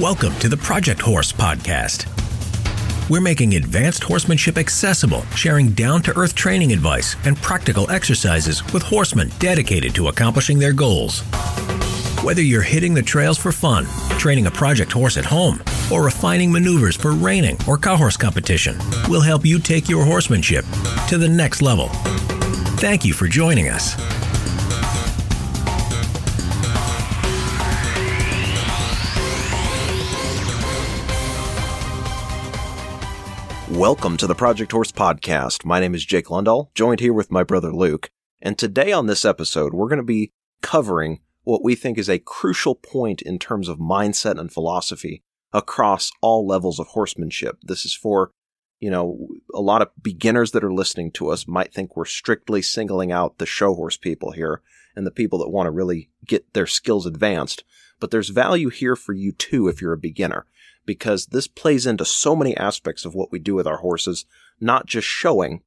Welcome to the Project Horse Podcast. We're making advanced horsemanship accessible, sharing down to earth training advice and practical exercises with horsemen dedicated to accomplishing their goals. Whether you're hitting the trails for fun, training a project horse at home, or refining maneuvers for reining or cow horse competition, we'll help you take your horsemanship to the next level. Thank you for joining us. Welcome to the Project Horse Podcast. My name is Jake Lundahl, joined here with my brother Luke. And today on this episode, we're going to be covering what we think is a crucial point in terms of mindset and philosophy across all levels of horsemanship. This is for, you know, a lot of beginners that are listening to us might think we're strictly singling out the show horse people here and the people that want to really get their skills advanced. But there's value here for you too if you're a beginner because this plays into so many aspects of what we do with our horses, not just showing,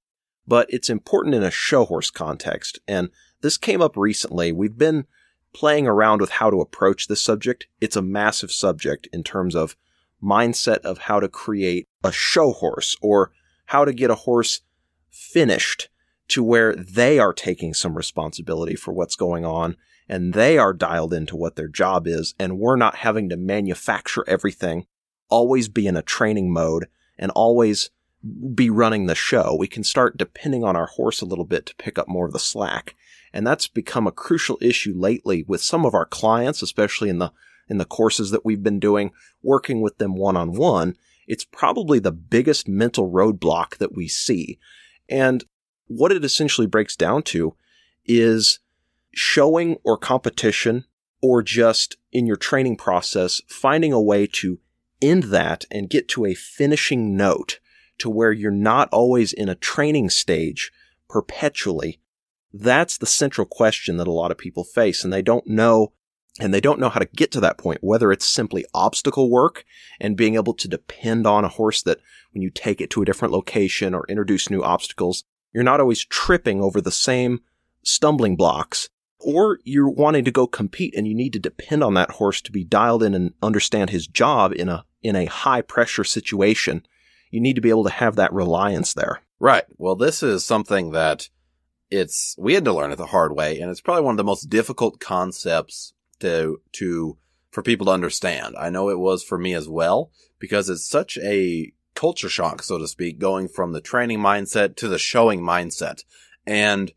but it's important in a show horse context. And this came up recently. We've been playing around with how to approach this subject. It's a massive subject in terms of mindset of how to create a show horse or how to get a horse finished to where they are taking some responsibility for what's going on and they are dialed into what their job is and we're not having to manufacture everything always be in a training mode and always be running the show. We can start depending on our horse a little bit to pick up more of the slack. And that's become a crucial issue lately with some of our clients, especially in the in the courses that we've been doing, working with them one on one. It's probably the biggest mental roadblock that we see. And what it essentially breaks down to is showing or competition or just in your training process, finding a way to end that and get to a finishing note to where you're not always in a training stage perpetually. That's the central question that a lot of people face and they don't know and they don't know how to get to that point, whether it's simply obstacle work and being able to depend on a horse that when you take it to a different location or introduce new obstacles, you're not always tripping over the same stumbling blocks or you're wanting to go compete and you need to depend on that horse to be dialed in and understand his job in a in a high pressure situation, you need to be able to have that reliance there. Right. Well, this is something that it's, we had to learn it the hard way. And it's probably one of the most difficult concepts to, to, for people to understand. I know it was for me as well because it's such a culture shock, so to speak, going from the training mindset to the showing mindset. And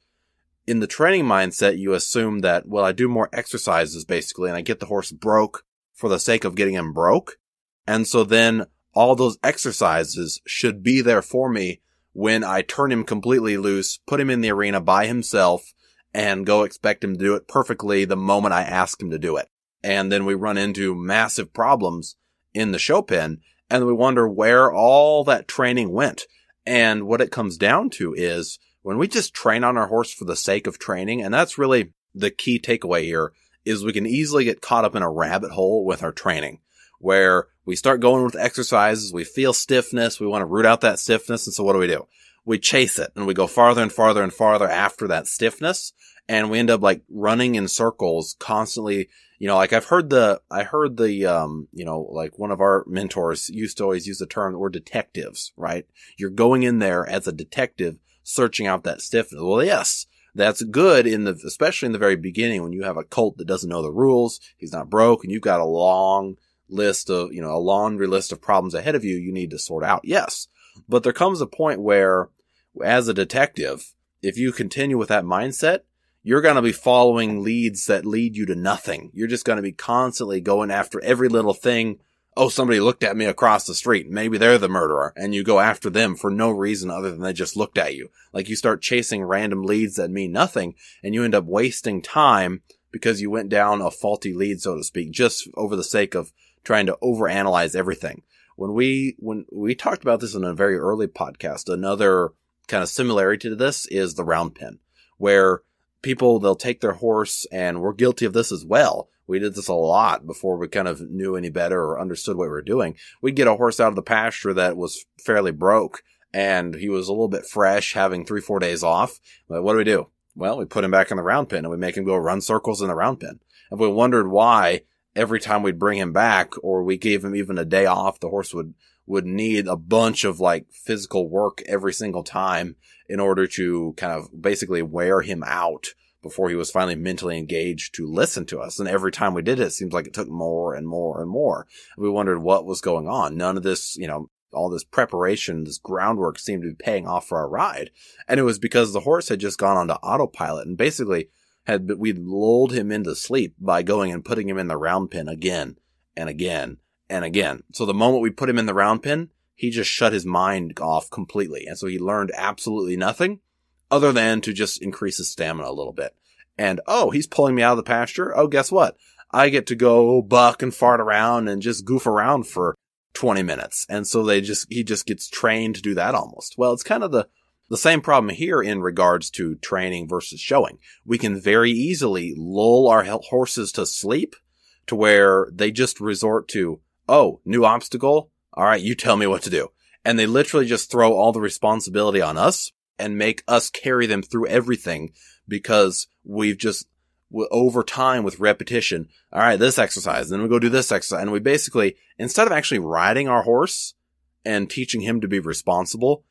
in the training mindset, you assume that, well, I do more exercises basically and I get the horse broke for the sake of getting him broke. And so then all those exercises should be there for me when I turn him completely loose, put him in the arena by himself and go expect him to do it perfectly the moment I ask him to do it. And then we run into massive problems in the show pen and we wonder where all that training went. And what it comes down to is when we just train on our horse for the sake of training, and that's really the key takeaway here, is we can easily get caught up in a rabbit hole with our training where we start going with exercises, we feel stiffness, we want to root out that stiffness, and so what do we do? We chase it and we go farther and farther and farther after that stiffness, and we end up like running in circles constantly. You know, like I've heard the, I heard the, um, you know, like one of our mentors used to always use the term, we're detectives, right? You're going in there as a detective searching out that stiffness. Well, yes, that's good in the, especially in the very beginning when you have a colt that doesn't know the rules, he's not broke, and you've got a long list of, you know, a laundry list of problems ahead of you you need to sort out. Yes. But there comes a point where, as a detective, if you continue with that mindset, you're going to be following leads that lead you to nothing. You're just going to be constantly going after every little thing. Oh, somebody looked at me across the street. Maybe they're the murderer. And you go after them for no reason other than they just looked at you. Like you start chasing random leads that mean nothing and you end up wasting time because you went down a faulty lead, so to speak, just over the sake of trying to overanalyze everything. When we, when we talked about this in a very early podcast, another kind of similarity to this is the round pen, where people, they'll take their horse and we're guilty of this as well. We did this a lot before we kind of knew any better or understood what we were doing. We'd get a horse out of the pasture that was fairly broke and he was a little bit fresh, having three, four days off. But what do we do? Well, we put him back in the round pen and we make him go run circles in the round pen. And we wondered why every time we'd bring him back or we gave him even a day off, the horse would, would need a bunch of like physical work every single time in order to kind of basically wear him out before he was finally mentally engaged to listen to us. And every time we did it, it seems like it took more and more and more. We wondered what was going on. None of this, you know, all this preparation, this groundwork seemed to be paying off for our ride. And it was because the horse had just gone onto autopilot and basically had, we'd lulled him into sleep by going and putting him in the round pen again and again and again. So the moment we put him in the round pen, he just shut his mind off completely. And so he learned absolutely nothing other than to just increase his stamina a little bit. And oh, he's pulling me out of the pasture. Oh, guess what? I get to go buck and fart around and just goof around for 20 minutes. And so they just, he just gets trained to do that almost. Well, it's kind of the, the same problem here in regards to training versus showing. We can very easily lull our horses to sleep to where they just resort to, oh, new obstacle. All right. You tell me what to do. And they literally just throw all the responsibility on us and make us carry them through everything because we've just over time with repetition. All right, this exercise, then we go do this exercise. And we basically, instead of actually riding our horse and teaching him to be responsible,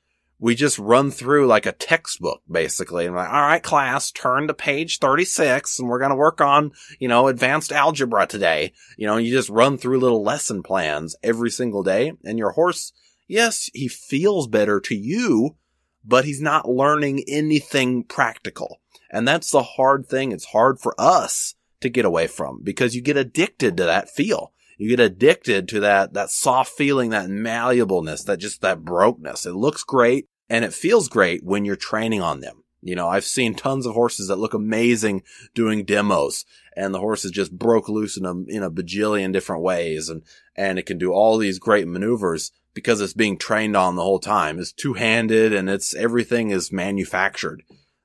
we just run through like a textbook basically. And like, all right, class, turn to page 36 and we're going to work on, you know, advanced algebra today. You know, you just run through little lesson plans every single day and your horse, yes, he feels better to you, but he's not learning anything practical. And that's the hard thing. It's hard for us to get away from because you get addicted to that feel. You get addicted to that, that soft feeling, that malleableness, that just that brokenness. It looks great and it feels great when you're training on them. You know, I've seen tons of horses that look amazing doing demos and the horses just broke loose in a, in a bajillion different ways and, and it can do all these great maneuvers because it's being trained on the whole time. It's two handed and it's everything is manufactured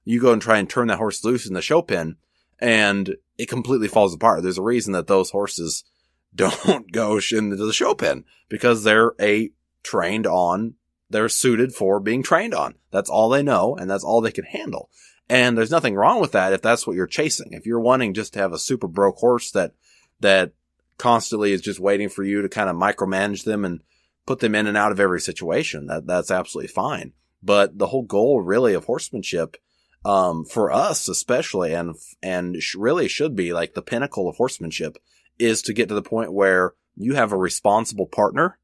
you go and try and turn that horse loose in the show pen and it completely falls apart. There's a reason that those horses don't go into the show pen because they're a trained on, they're suited for being trained on. That's all they know and that's all they can handle. And there's nothing wrong with that if that's what you're chasing. If you're wanting just to have a super broke horse that, that constantly is just waiting for you to kind of micromanage them and put them in and out of every situation, that, that's absolutely fine. But the whole goal really of horsemanship um, for us especially, and and really should be like the pinnacle of horsemanship, is to get to the point where you have a responsible partner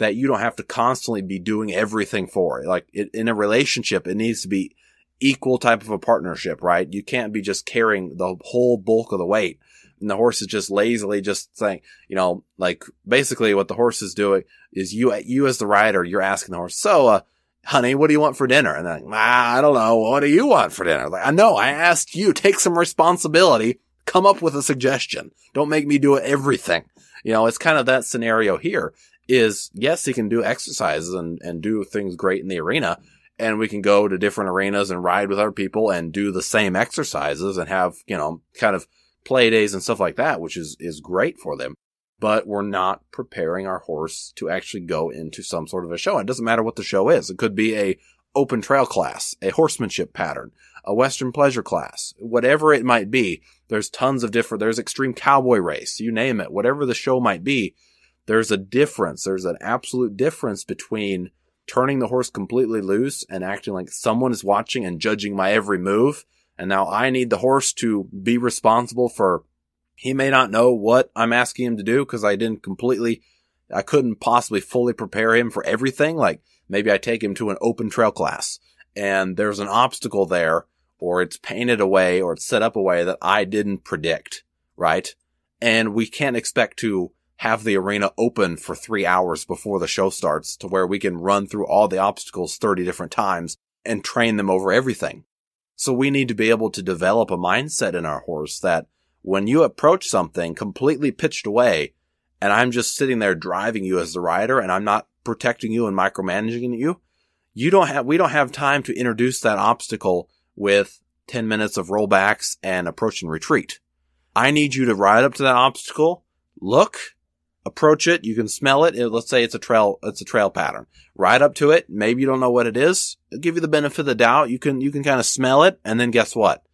that you don't have to constantly be doing everything for. it. Like it, in a relationship, it needs to be equal type of a partnership, right? You can't be just carrying the whole bulk of the weight. And the horse is just lazily just saying, you know, like basically what the horse is doing is you, you as the rider, you're asking the horse, so, uh, honey, what do you want for dinner? And like, ah, I don't know. What do you want for dinner? Like, I know I asked you, take some responsibility, come up with a suggestion. Don't make me do everything. You know, it's kind of that scenario here is yes, he can do exercises and, and do things great in the arena. And we can go to different arenas and ride with other people and do the same exercises and have, you know, kind of play days and stuff like that, which is, is great for them but we're not preparing our horse to actually go into some sort of a show. It doesn't matter what the show is. It could be a open trail class, a horsemanship pattern, a western pleasure class, whatever it might be. There's tons of different, there's extreme cowboy race, you name it, whatever the show might be. There's a difference. There's an absolute difference between turning the horse completely loose and acting like someone is watching and judging my every move. And now I need the horse to be responsible for he may not know what I'm asking him to do because I didn't completely, I couldn't possibly fully prepare him for everything. Like maybe I take him to an open trail class and there's an obstacle there or it's painted away or it's set up a way that I didn't predict. Right. And we can't expect to have the arena open for three hours before the show starts to where we can run through all the obstacles 30 different times and train them over everything. So we need to be able to develop a mindset in our horse that when you approach something completely pitched away and I'm just sitting there driving you as the rider and I'm not protecting you and micromanaging you, you don't have, we don't have time to introduce that obstacle with 10 minutes of rollbacks and approach and retreat. I need you to ride up to that obstacle, look, approach it. You can smell it. Let's say it's a trail, it's a trail pattern. Ride up to it. Maybe you don't know what it is. It'll give you the benefit of the doubt. You can, you can kind of smell it. And then guess what?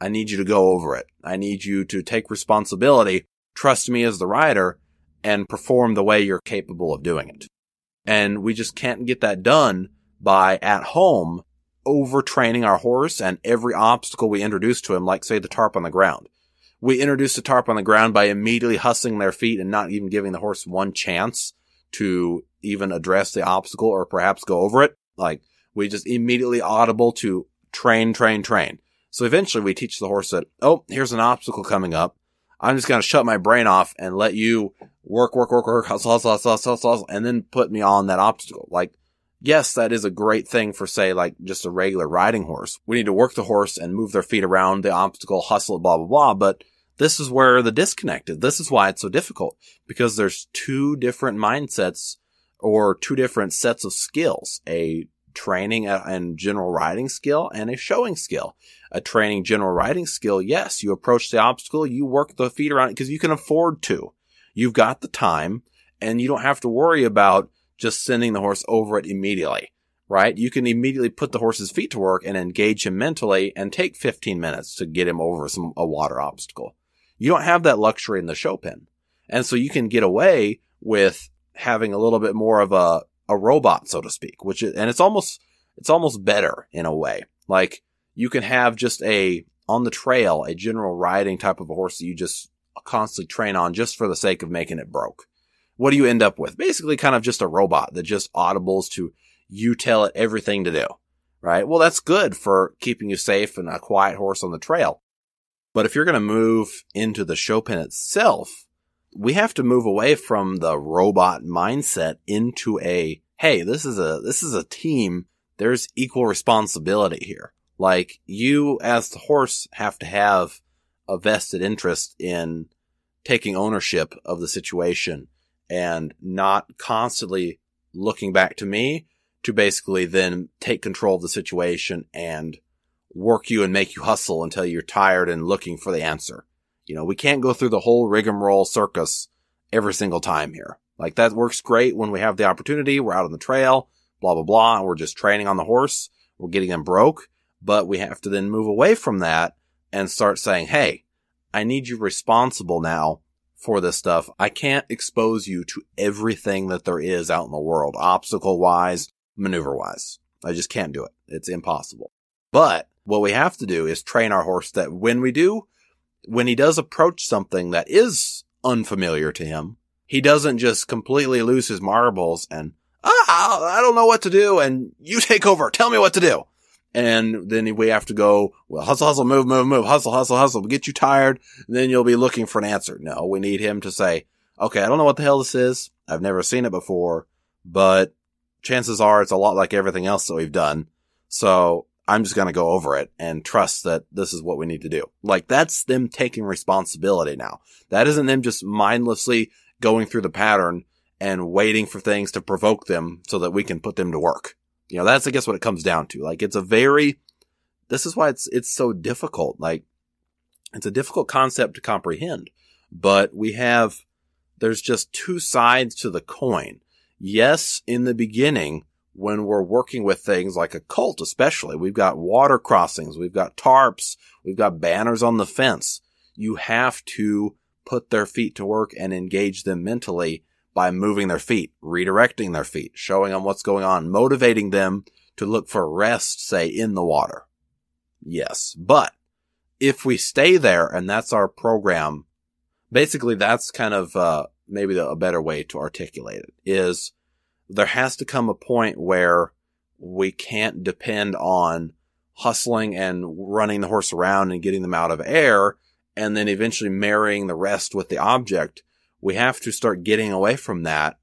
I need you to go over it. I need you to take responsibility trust me as the rider and perform the way you're capable of doing it. And we just can't get that done by at home overtraining our horse and every obstacle we introduce to him, like say the tarp on the ground. We introduce the tarp on the ground by immediately hustling their feet and not even giving the horse one chance to even address the obstacle or perhaps go over it. Like we just immediately audible to train, train, train. So eventually we teach the horse that, oh, here's an obstacle coming up. I'm just going to shut my brain off and let you work, work, work, work, hustle, hustle, hustle, hustle, hustle, and then put me on that obstacle. Like, yes, that is a great thing for say like just a regular riding horse. We need to work the horse and move their feet around the obstacle, hustle, blah, blah, blah. But this is where the disconnect is. This is why it's so difficult because there's two different mindsets or two different sets of skills. A training uh, and general riding skill and a showing skill. A training general riding skill, yes, you approach the obstacle, you work the feet around it because you can afford to. You've got the time and you don't have to worry about just sending the horse over it immediately, right? You can immediately put the horse's feet to work and engage him mentally and take 15 minutes to get him over some, a water obstacle. You don't have that luxury in the show pen. And so you can get away with having a little bit more of a a robot, so to speak, which is, and it's almost, it's almost better in a way. Like you can have just a, on the trail, a general riding type of a horse that you just constantly train on just for the sake of making it broke. What do you end up with? Basically kind of just a robot that just audibles to you tell it everything to do, right? Well, that's good for keeping you safe and a quiet horse on the trail. But if you're going to move into the show pen itself, we have to move away from the robot mindset into a, hey, this is a, this is a team. There's equal responsibility here. Like you as the horse have to have a vested interest in taking ownership of the situation and not constantly looking back to me to basically then take control of the situation and work you and make you hustle until you're tired and looking for the answer. You know, we can't go through the whole rigmarole circus every single time here. Like that works great when we have the opportunity. We're out on the trail, blah, blah, blah. And we're just training on the horse. We're getting them broke, but we have to then move away from that and start saying, Hey, I need you responsible now for this stuff. I can't expose you to everything that there is out in the world, obstacle wise, maneuver wise. I just can't do it. It's impossible. But what we have to do is train our horse that when we do, when he does approach something that is unfamiliar to him, he doesn't just completely lose his marbles and, ah, I don't know what to do. And you take over. Tell me what to do. And then we have to go, well, hustle, hustle, move, move, move, hustle, hustle, hustle, get you tired. then you'll be looking for an answer. No, we need him to say, okay, I don't know what the hell this is. I've never seen it before, but chances are it's a lot like everything else that we've done. So I'm just going to go over it and trust that this is what we need to do. Like that's them taking responsibility now. That isn't them just mindlessly going through the pattern and waiting for things to provoke them so that we can put them to work. You know, that's, I guess, what it comes down to. Like it's a very, this is why it's, it's so difficult. Like it's a difficult concept to comprehend, but we have, there's just two sides to the coin. Yes, in the beginning, when we're working with things like a colt, especially. We've got water crossings. We've got tarps. We've got banners on the fence. You have to put their feet to work and engage them mentally by moving their feet, redirecting their feet, showing them what's going on, motivating them to look for rest, say, in the water. Yes. But if we stay there and that's our program, basically that's kind of, uh, maybe a better way to articulate it is there has to come a point where we can't depend on hustling and running the horse around and getting them out of air and then eventually marrying the rest with the object. We have to start getting away from that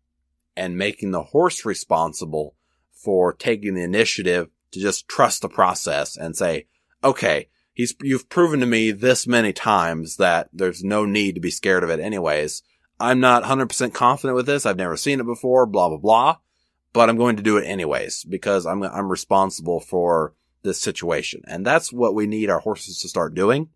and making the horse responsible for taking the initiative to just trust the process and say, okay, he's, you've proven to me this many times that there's no need to be scared of it anyways. I'm not 100% confident with this. I've never seen it before, blah, blah, blah, but I'm going to do it anyways because I'm, I'm responsible for this situation. And that's what we need our horses to start doing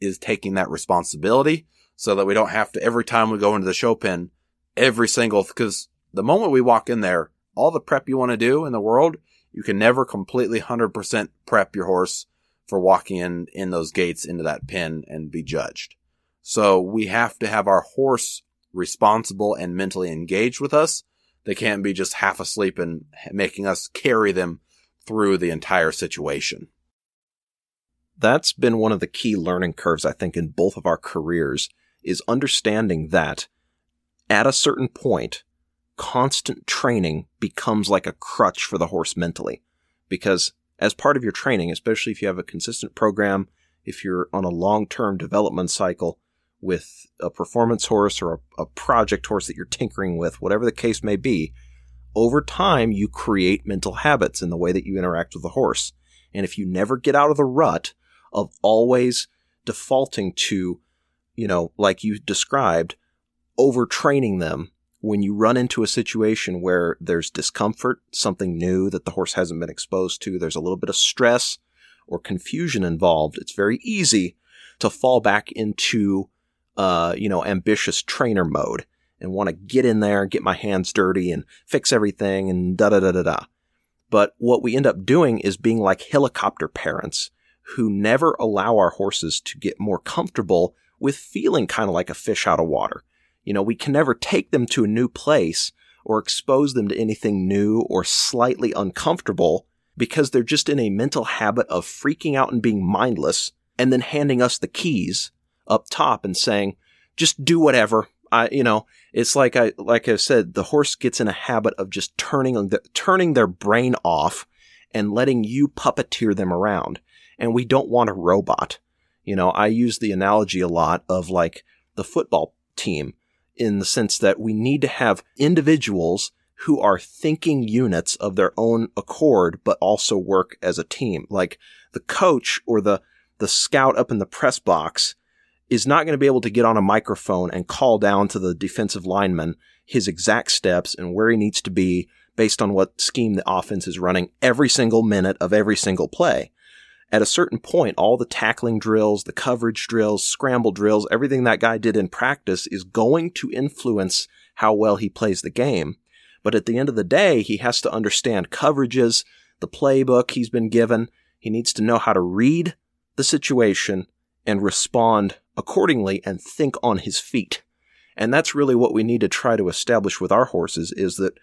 is taking that responsibility so that we don't have to every time we go into the show pen, every single, cause the moment we walk in there, all the prep you want to do in the world, you can never completely 100% prep your horse for walking in, in those gates into that pen and be judged So we have to have our horse responsible and mentally engaged with us. They can't be just half asleep and making us carry them through the entire situation. That's been one of the key learning curves, I think, in both of our careers is understanding that at a certain point, constant training becomes like a crutch for the horse mentally. Because as part of your training, especially if you have a consistent program, if you're on a long-term development cycle with a performance horse or a, a, project horse that you're tinkering with, whatever the case may be, over time you create mental habits in the way that you interact with the horse. And if you never get out of the rut of always defaulting to, you know, like you described, overtraining them when you run into a situation where there's discomfort, something new that the horse hasn't been exposed to, there's a little bit of stress or confusion involved, it's very easy to fall back into, uh, you know, ambitious trainer mode and want to get in there, and get my hands dirty and fix everything and da da da da da. But what we end up doing is being like helicopter parents who never allow our horses to get more comfortable with feeling kind of like a fish out of water. You know, we can never take them to a new place or expose them to anything new or slightly uncomfortable because they're just in a mental habit of freaking out and being mindless and then handing us the keys up top and saying, just do whatever. I, you know, it's like I, like I said, the horse gets in a habit of just turning, turning their brain off and letting you puppeteer them around. And we don't want a robot. You know, I use the analogy a lot of like the football team in the sense that we need to have individuals who are thinking units of their own accord, but also work as a team. Like the coach or the, the scout up in the press box is not going to be able to get on a microphone and call down to the defensive lineman his exact steps and where he needs to be based on what scheme the offense is running every single minute of every single play at a certain point, all the tackling drills, the coverage drills, scramble drills, everything that guy did in practice is going to influence how well he plays the game. But at the end of the day, he has to understand coverages, the playbook he's been given. He needs to know how to read the situation and respond accordingly and think on his feet. And that's really what we need to try to establish with our horses is that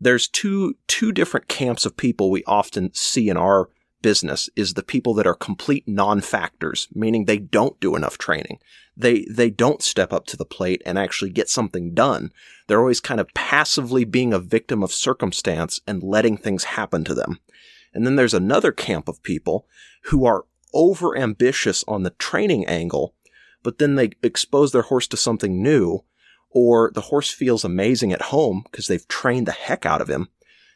there's two, two different camps of people we often see in our business is the people that are complete non-factors, meaning they don't do enough training. They, they don't step up to the plate and actually get something done. They're always kind of passively being a victim of circumstance and letting things happen to them. And then there's another camp of people who are over ambitious on the training angle, but then they expose their horse to something new or the horse feels amazing at home because they've trained the heck out of him.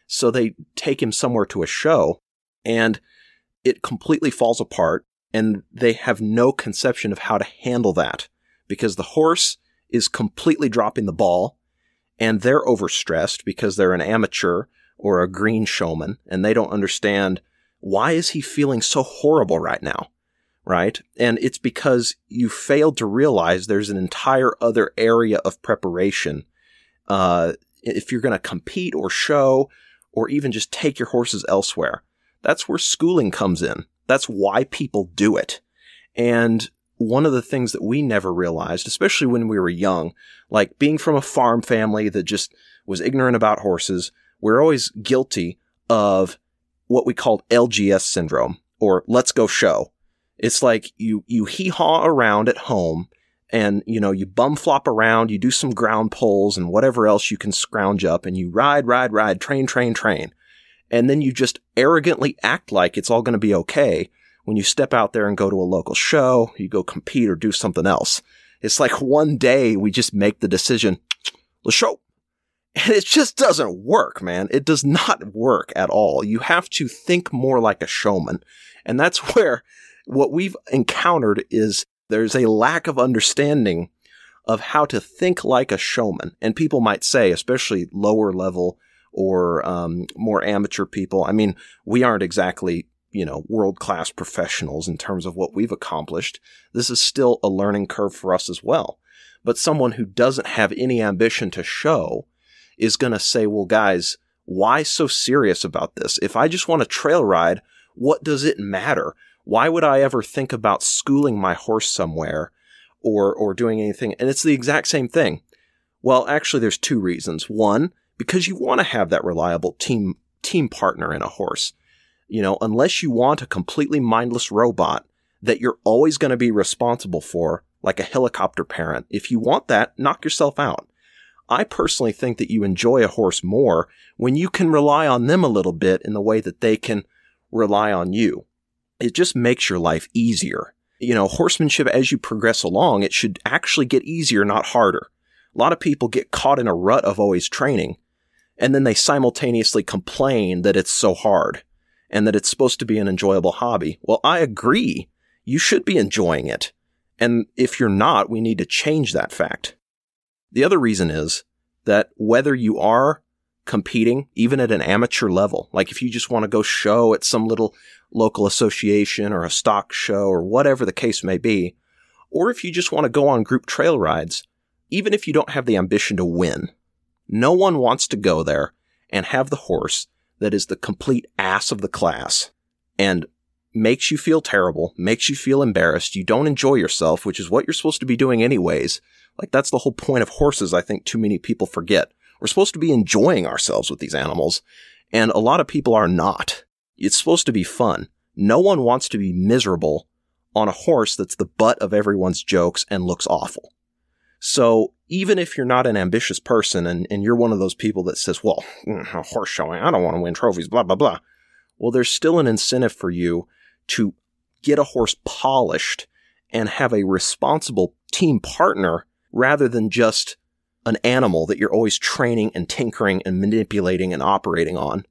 So they take him somewhere to a show and it completely falls apart and they have no conception of how to handle that because the horse is completely dropping the ball and they're overstressed because they're an amateur or a green showman and they don't understand why is he feeling so horrible right now? Right. And it's because you failed to realize there's an entire other area of preparation. Uh, if you're going to compete or show or even just take your horses elsewhere. That's where schooling comes in. That's why people do it. And one of the things that we never realized, especially when we were young, like being from a farm family that just was ignorant about horses, we're always guilty of what we called LGS syndrome or let's go show. It's like you, you hee haw around at home and, you know, you bum flop around, you do some ground poles and whatever else you can scrounge up and you ride, ride, ride, train, train, train and then you just arrogantly act like it's all going to be okay when you step out there and go to a local show, you go compete or do something else. It's like one day we just make the decision, let's show. And it just doesn't work, man. It does not work at all. You have to think more like a showman. And that's where what we've encountered is there's a lack of understanding of how to think like a showman. And people might say, especially lower level or um, more amateur people. I mean, we aren't exactly you know world class professionals in terms of what we've accomplished. This is still a learning curve for us as well. But someone who doesn't have any ambition to show is going to say, "Well, guys." Why so serious about this? If I just want a trail ride, what does it matter? Why would I ever think about schooling my horse somewhere or, or doing anything. And it's the exact same thing. Well, actually, there's two reasons. One, because you want to have that reliable team, team partner in a horse. You know, unless you want a completely mindless robot that you're always going to be responsible for, like a helicopter parent. If you want that, knock yourself out. I personally think that you enjoy a horse more when you can rely on them a little bit in the way that they can rely on you. It just makes your life easier. You know, horsemanship as you progress along, it should actually get easier, not harder. A lot of people get caught in a rut of always training, and then they simultaneously complain that it's so hard and that it's supposed to be an enjoyable hobby. Well, I agree. You should be enjoying it. And if you're not, we need to change that fact. The other reason is that whether you are competing, even at an amateur level, like if you just want to go show at some little local association or a stock show or whatever the case may be, or if you just want to go on group trail rides, even if you don't have the ambition to win, no one wants to go there and have the horse that is the complete ass of the class and makes you feel terrible, makes you feel embarrassed. You don't enjoy yourself, which is what you're supposed to be doing anyways. Like that's the whole point of horses. I think too many people forget. We're supposed to be enjoying ourselves with these animals and a lot of people are not. It's supposed to be fun. No one wants to be miserable on a horse that's the butt of everyone's jokes and looks awful. So even if you're not an ambitious person and, and you're one of those people that says, well, mm, horse showing, I don't want to win trophies, blah, blah, blah. Well, there's still an incentive for you to get a horse polished and have a responsible team partner rather than just an animal that you're always training and tinkering and manipulating and operating on.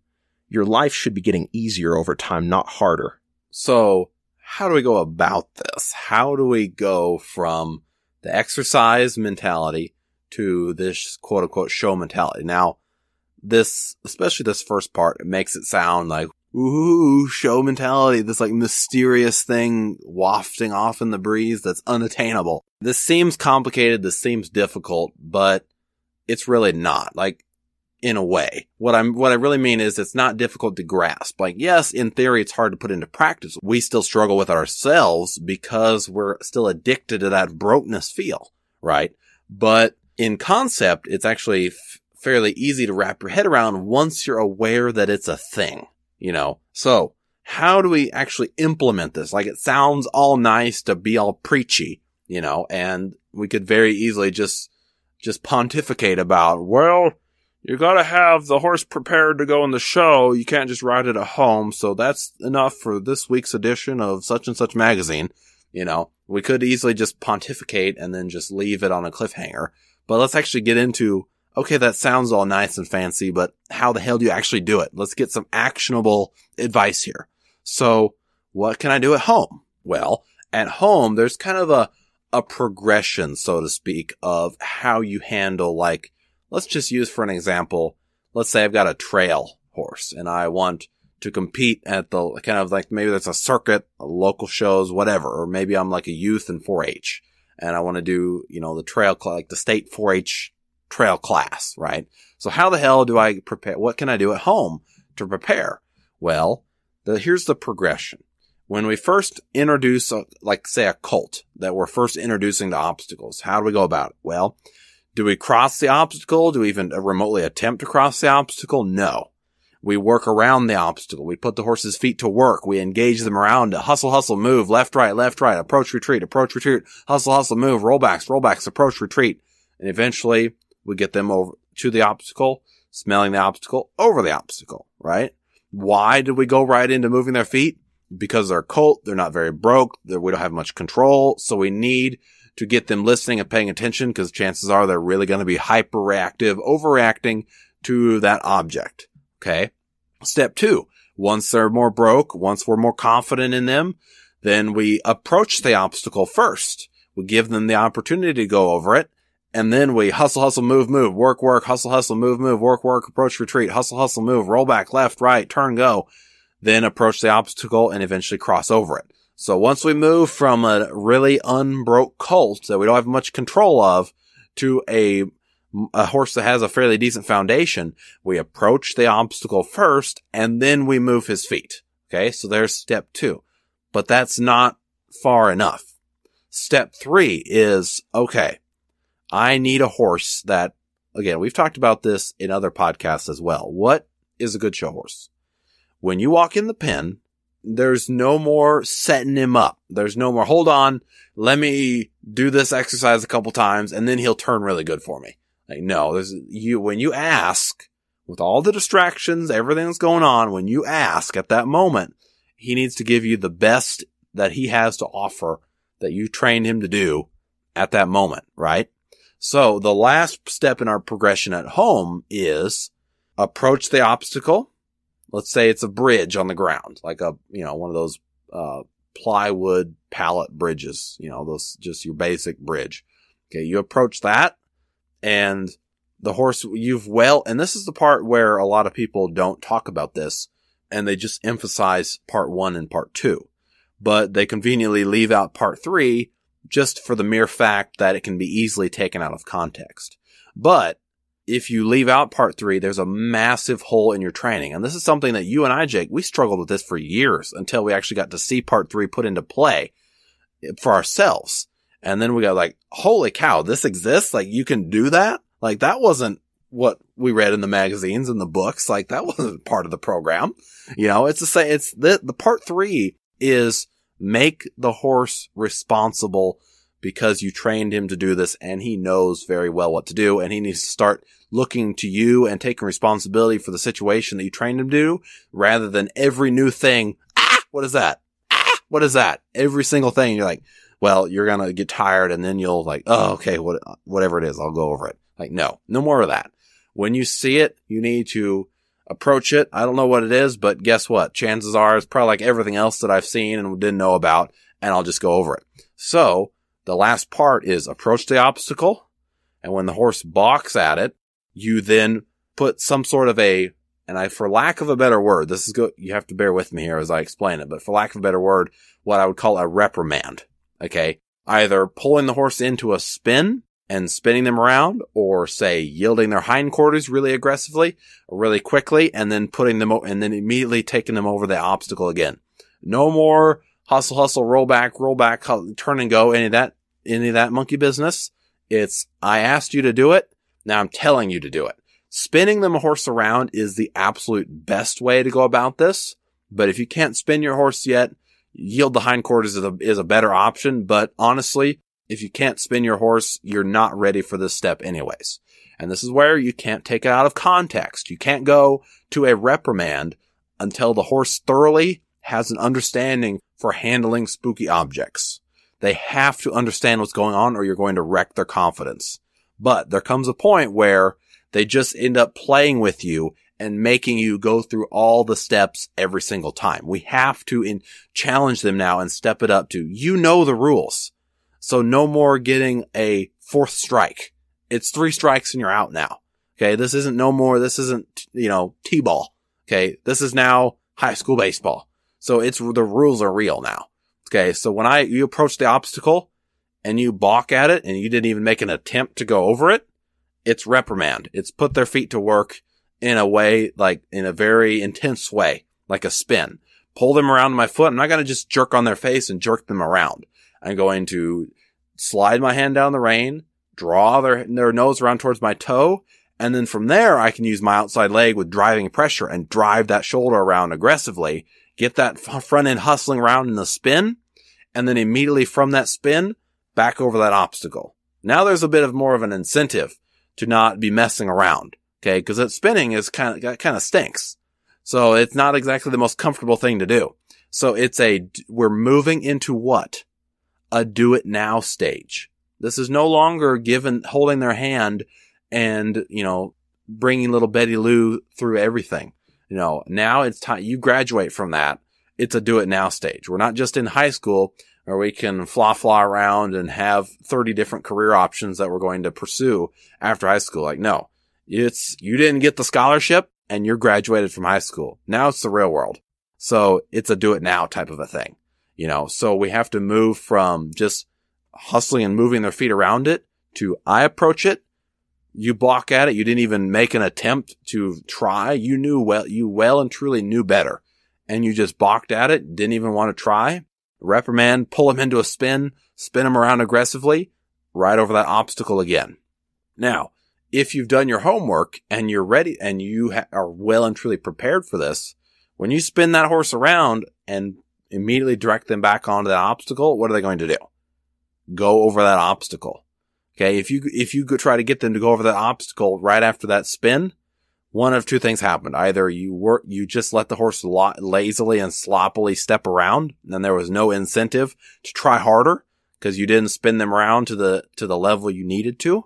Your life should be getting easier over time, not harder. So how do we go about this? How do we go from the exercise mentality to this quote unquote show mentality? Now, this, especially this first part, it makes it sound like, ooh, show mentality, this like mysterious thing wafting off in the breeze that's unattainable. This seems complicated, this seems difficult, but it's really not. Like, in a way. What I'm, what I really mean is it's not difficult to grasp. Like, yes, in theory, it's hard to put into practice. We still struggle with ourselves because we're still addicted to that brokenness feel, right? But in concept, it's actually f- fairly easy to wrap your head around once you're aware that it's a thing, you know? So how do we actually implement this? Like it sounds all nice to be all preachy, you know, and we could very easily just, just pontificate about, well, you gotta have the horse prepared to go in the show. You can't just ride it at home. So that's enough for this week's edition of such and such magazine. You know, we could easily just pontificate and then just leave it on a cliffhanger. But let's actually get into, okay, that sounds all nice and fancy, but how the hell do you actually do it? Let's get some actionable advice here. So what can I do at home? Well, at home, there's kind of a, a progression, so to speak, of how you handle like let's just use for an example, let's say I've got a trail horse and I want to compete at the kind of like maybe there's a circuit, local shows, whatever, or maybe I'm like a youth in 4-H and I want to do, you know, the trail, like the state 4-H trail class, right? So how the hell do I prepare? What can I do at home to prepare? Well, the, here's the progression. When we first introduce, a, like say a colt that we're first introducing to obstacles, how do we go about it? Well, do we cross the obstacle? Do we even remotely attempt to cross the obstacle? No. We work around the obstacle. We put the horse's feet to work. We engage them around to hustle, hustle, move, left, right, left, right, approach, retreat, approach, retreat, hustle, hustle, move, rollbacks, rollbacks, approach, retreat. And eventually we get them over to the obstacle, smelling the obstacle, over the obstacle, right? Why did we go right into moving their feet? Because they're colt, they're not very broke, we don't have much control, so we need to get them listening and paying attention because chances are they're really going to be hyperactive, overacting to that object. Okay. Step two. Once they're more broke, once we're more confident in them, then we approach the obstacle first. We give them the opportunity to go over it. And then we hustle, hustle, move, move, work, work, hustle, hustle, move, move, work, work, approach, retreat, hustle, hustle, move, roll back, left, right, turn, go. Then approach the obstacle and eventually cross over it. So once we move from a really unbroke colt that we don't have much control of to a, a horse that has a fairly decent foundation, we approach the obstacle first and then we move his feet. Okay. So there's step two, but that's not far enough. Step three is, okay, I need a horse that, again, we've talked about this in other podcasts as well. What is a good show horse? When you walk in the pen, there's no more setting him up. There's no more, hold on, let me do this exercise a couple times and then he'll turn really good for me. Like, no, there's you, when you ask with all the distractions, everything that's going on, when you ask at that moment, he needs to give you the best that he has to offer that you trained him to do at that moment, right? So the last step in our progression at home is approach the obstacle. Let's say it's a bridge on the ground, like a, you know, one of those, uh, plywood pallet bridges, you know, those, just your basic bridge. Okay. You approach that and the horse, you've well, and this is the part where a lot of people don't talk about this and they just emphasize part one and part two, but they conveniently leave out part three just for the mere fact that it can be easily taken out of context. But if you leave out part three, there's a massive hole in your training. And this is something that you and I, Jake, we struggled with this for years until we actually got to see part three put into play for ourselves. And then we got like, holy cow, this exists? Like you can do that? Like that wasn't what we read in the magazines and the books. Like that wasn't part of the program. You know, it's the same. It's the, the part three is make the horse responsible because you trained him to do this and he knows very well what to do and he needs to start looking to you and taking responsibility for the situation that you trained him to do rather than every new thing. Ah, what is that? Ah, what is that? Every single thing. You're like, well, you're going to get tired and then you'll like, oh, okay, what, whatever it is, I'll go over it. Like, no, no more of that. When you see it, you need to approach it. I don't know what it is, but guess what? Chances are it's probably like everything else that I've seen and didn't know about, and I'll just go over it. So the last part is approach the obstacle. And when the horse balks at it, you then put some sort of a, and I, for lack of a better word, this is good. You have to bear with me here as I explain it, but for lack of a better word, what I would call a reprimand. Okay. Either pulling the horse into a spin and spinning them around or say yielding their hindquarters really aggressively really quickly and then putting them o- and then immediately taking them over the obstacle again. No more hustle, hustle, roll back, roll back, turn and go, any of that, any of that monkey business. It's, I asked you to do it. Now I'm telling you to do it. Spinning the horse around is the absolute best way to go about this. But if you can't spin your horse yet, yield the hindquarters is a, is a better option. But honestly, if you can't spin your horse, you're not ready for this step anyways. And this is where you can't take it out of context. You can't go to a reprimand until the horse thoroughly has an understanding for handling spooky objects. They have to understand what's going on or you're going to wreck their confidence. But there comes a point where they just end up playing with you and making you go through all the steps every single time. We have to in- challenge them now and step it up to, you know the rules. So no more getting a fourth strike. It's three strikes and you're out now. Okay. This isn't no more. This isn't, you know, T-ball. Okay. This is now high school baseball. So it's, the rules are real now. Okay. So when I, you approach the obstacle and you balk at it and you didn't even make an attempt to go over it, it's reprimand. It's put their feet to work in a way, like in a very intense way, like a spin. Pull them around my foot. I'm not going to just jerk on their face and jerk them around. I'm going to slide my hand down the rein, draw their, their nose around towards my toe, and then from there, I can use my outside leg with driving pressure and drive that shoulder around aggressively, get that front end hustling around in the spin, and then immediately from that spin, back over that obstacle. Now there's a bit of more of an incentive to not be messing around. Okay. Cause that spinning is kind of, kind of stinks. So it's not exactly the most comfortable thing to do. So it's a, we're moving into what? a do it now stage. This is no longer given, holding their hand and, you know, bringing little Betty Lou through everything. You know, now it's time you graduate from that. It's a do it now stage. We're not just in high school where we can fly, fly around and have 30 different career options that we're going to pursue after high school. Like, no, it's, you didn't get the scholarship and you're graduated from high school. Now it's the real world. So it's a do it now type of a thing. You know, so we have to move from just hustling and moving their feet around it to I approach it. You balk at it. You didn't even make an attempt to try. You knew well, you well and truly knew better and you just balked at it. Didn't even want to try. reprimand, pull him into a spin, spin him around aggressively, ride over that obstacle again. Now, if you've done your homework and you're ready and you ha- are well and truly prepared for this, when you spin that horse around and immediately direct them back onto that obstacle, what are they going to do? Go over that obstacle. Okay. If you, if you try to get them to go over that obstacle right after that spin, one of two things happened. Either you work, you just let the horse lo- lazily and sloppily step around and there was no incentive to try harder because you didn't spin them around to the, to the level you needed to.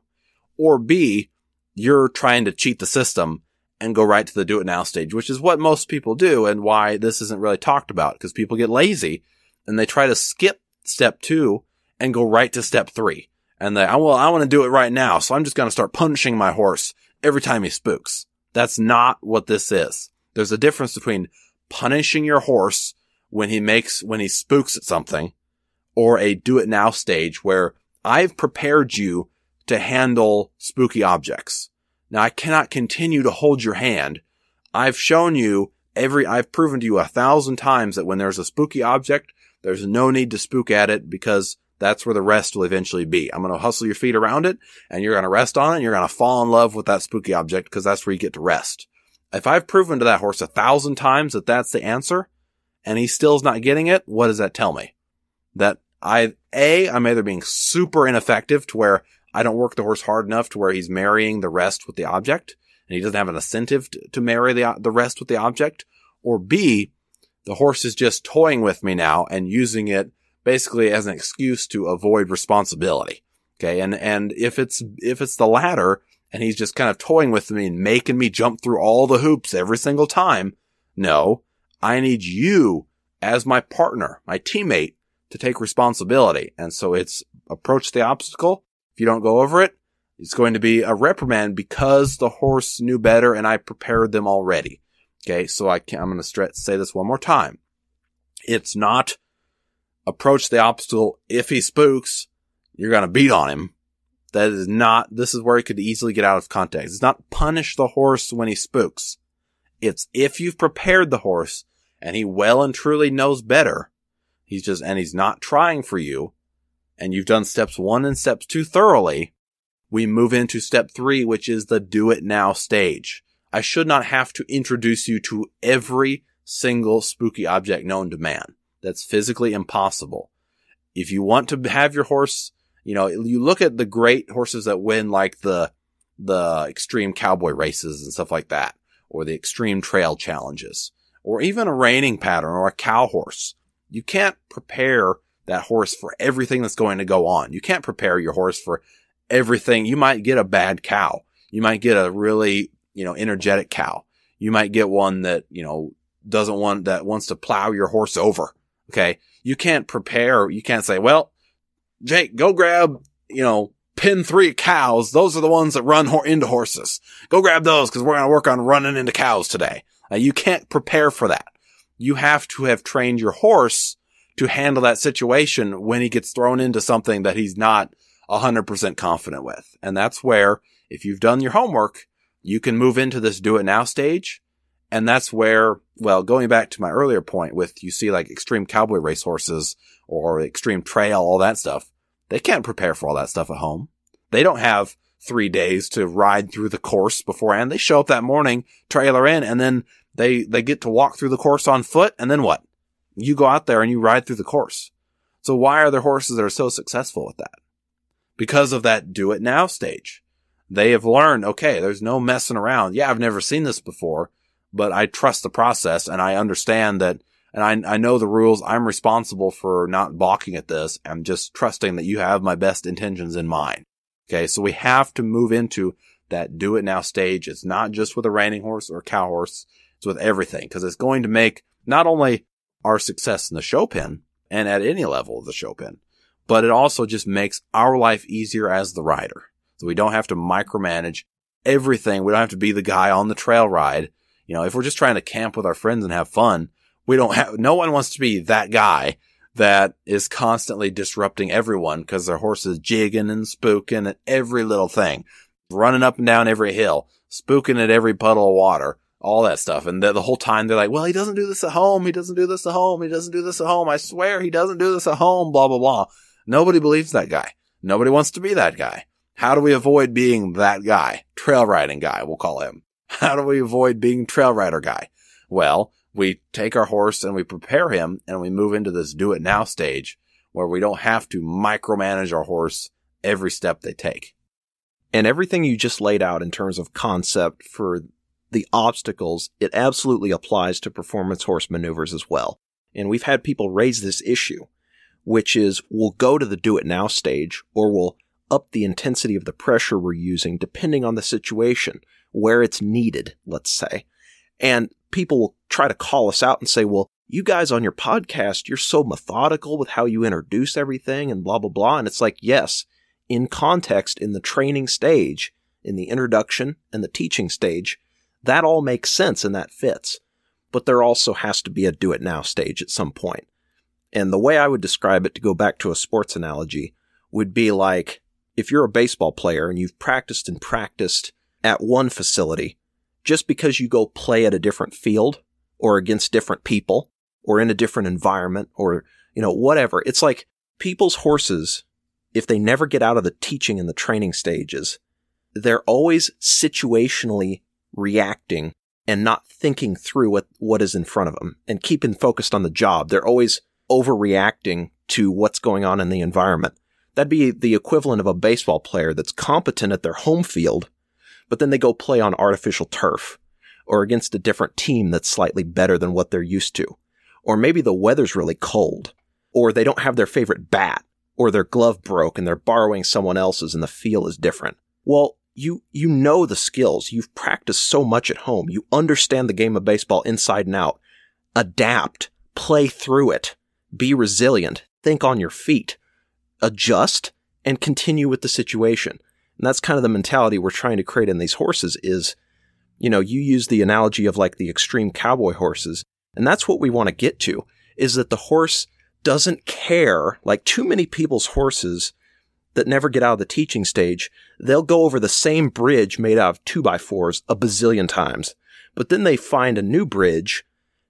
Or B, you're trying to cheat the system and go right to the do it now stage, which is what most people do and why this isn't really talked about because people get lazy and they try to skip step two and go right to step three. And they, well, I want to do it right now. So I'm just going to start punishing my horse every time he spooks. That's not what this is. There's a difference between punishing your horse when he makes, when he spooks at something or a do it now stage where I've prepared you to handle spooky objects. Now I cannot continue to hold your hand. I've shown you every, I've proven to you a thousand times that when there's a spooky object, there's no need to spook at it because that's where the rest will eventually be. I'm going to hustle your feet around it and you're going to rest on it and you're going to fall in love with that spooky object because that's where you get to rest. If I've proven to that horse a thousand times that that's the answer and he still's not getting it, what does that tell me? That I, A, I'm either being super ineffective to where I don't work the horse hard enough to where he's marrying the rest with the object and he doesn't have an incentive to, to marry the, the rest with the object. Or B, the horse is just toying with me now and using it basically as an excuse to avoid responsibility. Okay. And, and if it's, if it's the latter and he's just kind of toying with me and making me jump through all the hoops every single time, no, I need you as my partner, my teammate to take responsibility. And so it's approach the obstacle if you don't go over it, it's going to be a reprimand because the horse knew better and I prepared them already. Okay. So I can, I'm going to say this one more time. It's not approach the obstacle. If he spooks, you're going to beat on him. That is not, this is where he could easily get out of context. It's not punish the horse when he spooks. It's if you've prepared the horse and he well and truly knows better. He's just, and he's not trying for you and you've done steps one and steps two thoroughly, we move into step three, which is the do it now stage. I should not have to introduce you to every single spooky object known to man. That's physically impossible. If you want to have your horse, you know, you look at the great horses that win like the, the extreme cowboy races and stuff like that, or the extreme trail challenges, or even a reining pattern or a cow horse. You can't prepare that horse for everything that's going to go on. You can't prepare your horse for everything. You might get a bad cow. You might get a really, you know, energetic cow. You might get one that, you know, doesn't want, that wants to plow your horse over. Okay. You can't prepare. You can't say, well, Jake, go grab, you know, pin three cows. Those are the ones that run ho- into horses. Go grab those because we're going to work on running into cows today. Uh, you can't prepare for that. You have to have trained your horse to handle that situation when he gets thrown into something that he's not 100% confident with. And that's where, if you've done your homework, you can move into this do it now stage. And that's where, well, going back to my earlier point with you see like extreme cowboy race horses or extreme trail, all that stuff. They can't prepare for all that stuff at home. They don't have three days to ride through the course beforehand. They show up that morning, trailer in, and then they, they get to walk through the course on foot. And then what? You go out there and you ride through the course. So why are there horses that are so successful with that? Because of that do it now stage. They have learned, okay, there's no messing around. Yeah, I've never seen this before, but I trust the process and I understand that and I, I know the rules. I'm responsible for not balking at this and just trusting that you have my best intentions in mind. Okay. So we have to move into that do it now stage. It's not just with a reining horse or cow horse. It's with everything because it's going to make not only our success in the show pen and at any level of the show pen, but it also just makes our life easier as the rider. So we don't have to micromanage everything. We don't have to be the guy on the trail ride. You know, if we're just trying to camp with our friends and have fun, we don't have, no one wants to be that guy that is constantly disrupting everyone because their horse is jigging and spooking at every little thing, running up and down every hill, spooking at every puddle of water, all that stuff. And the, the whole time they're like, well, he doesn't do this at home. He doesn't do this at home. He doesn't do this at home. I swear he doesn't do this at home. Blah, blah, blah. Nobody believes that guy. Nobody wants to be that guy. How do we avoid being that guy? Trail riding guy, we'll call him. How do we avoid being trail rider guy? Well, we take our horse and we prepare him and we move into this do it now stage where we don't have to micromanage our horse every step they take. And everything you just laid out in terms of concept for the obstacles, it absolutely applies to performance horse maneuvers as well. And we've had people raise this issue, which is we'll go to the do it now stage or we'll up the intensity of the pressure we're using depending on the situation, where it's needed, let's say. And people will try to call us out and say, well, you guys on your podcast, you're so methodical with how you introduce everything and blah, blah, blah. And it's like, yes, in context, in the training stage, in the introduction and the teaching stage, that all makes sense and that fits. But there also has to be a do it now stage at some point. And the way I would describe it to go back to a sports analogy would be like if you're a baseball player and you've practiced and practiced at one facility, just because you go play at a different field or against different people or in a different environment or, you know, whatever, it's like people's horses, if they never get out of the teaching and the training stages, they're always situationally reacting and not thinking through what, what is in front of them and keeping focused on the job. They're always overreacting to what's going on in the environment. That'd be the equivalent of a baseball player that's competent at their home field, but then they go play on artificial turf or against a different team that's slightly better than what they're used to. Or maybe the weather's really cold, or they don't have their favorite bat, or their glove broke and they're borrowing someone else's and the feel is different. Well, you, you know the skills. You've practiced so much at home. You understand the game of baseball inside and out. Adapt, play through it, be resilient, think on your feet, adjust and continue with the situation. And that's kind of the mentality we're trying to create in these horses is, you know, you use the analogy of like the extreme cowboy horses. And that's what we want to get to is that the horse doesn't care like too many people's horses that never get out of the teaching stage, they'll go over the same bridge made out of two by fours a bazillion times. But then they find a new bridge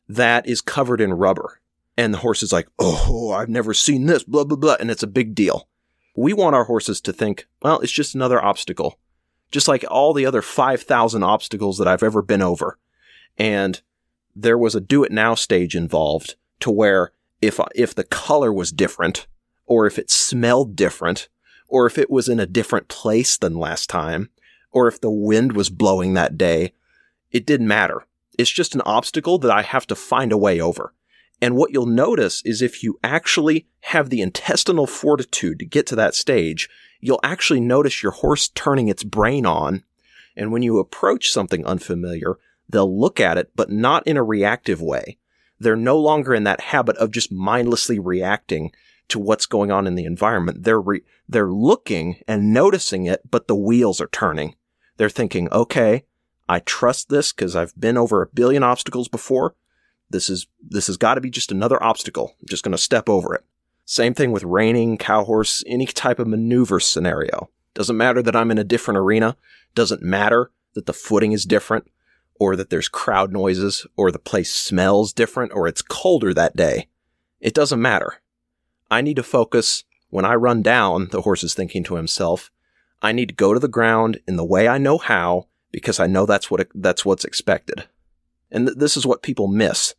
that is covered in rubber. And the horse is like, Oh, I've never seen this, blah, blah, blah. And it's a big deal. We want our horses to think, well, it's just another obstacle. Just like all the other 5,000 obstacles that I've ever been over. And there was a do it now stage involved to where if, if the color was different or if it smelled different or if it was in a different place than last time, or if the wind was blowing that day, it didn't matter. It's just an obstacle that I have to find a way over. And what you'll notice is if you actually have the intestinal fortitude to get to that stage, you'll actually notice your horse turning its brain on. And when you approach something unfamiliar, they'll look at it, but not in a reactive way. They're no longer in that habit of just mindlessly reacting to what's going on in the environment. They're re- they're looking and noticing it, but the wheels are turning. They're thinking, "Okay, I trust this because I've been over a billion obstacles before. This is this has got to be just another obstacle. I'm just going to step over it." Same thing with reining, cow horse, any type of maneuver scenario. Doesn't matter that I'm in a different arena. Doesn't matter that the footing is different or that there's crowd noises or the place smells different or it's colder that day. It doesn't matter. I need to focus when I run down, the horse is thinking to himself, I need to go to the ground in the way I know how because I know that's what that's what's expected. And th- this is what people miss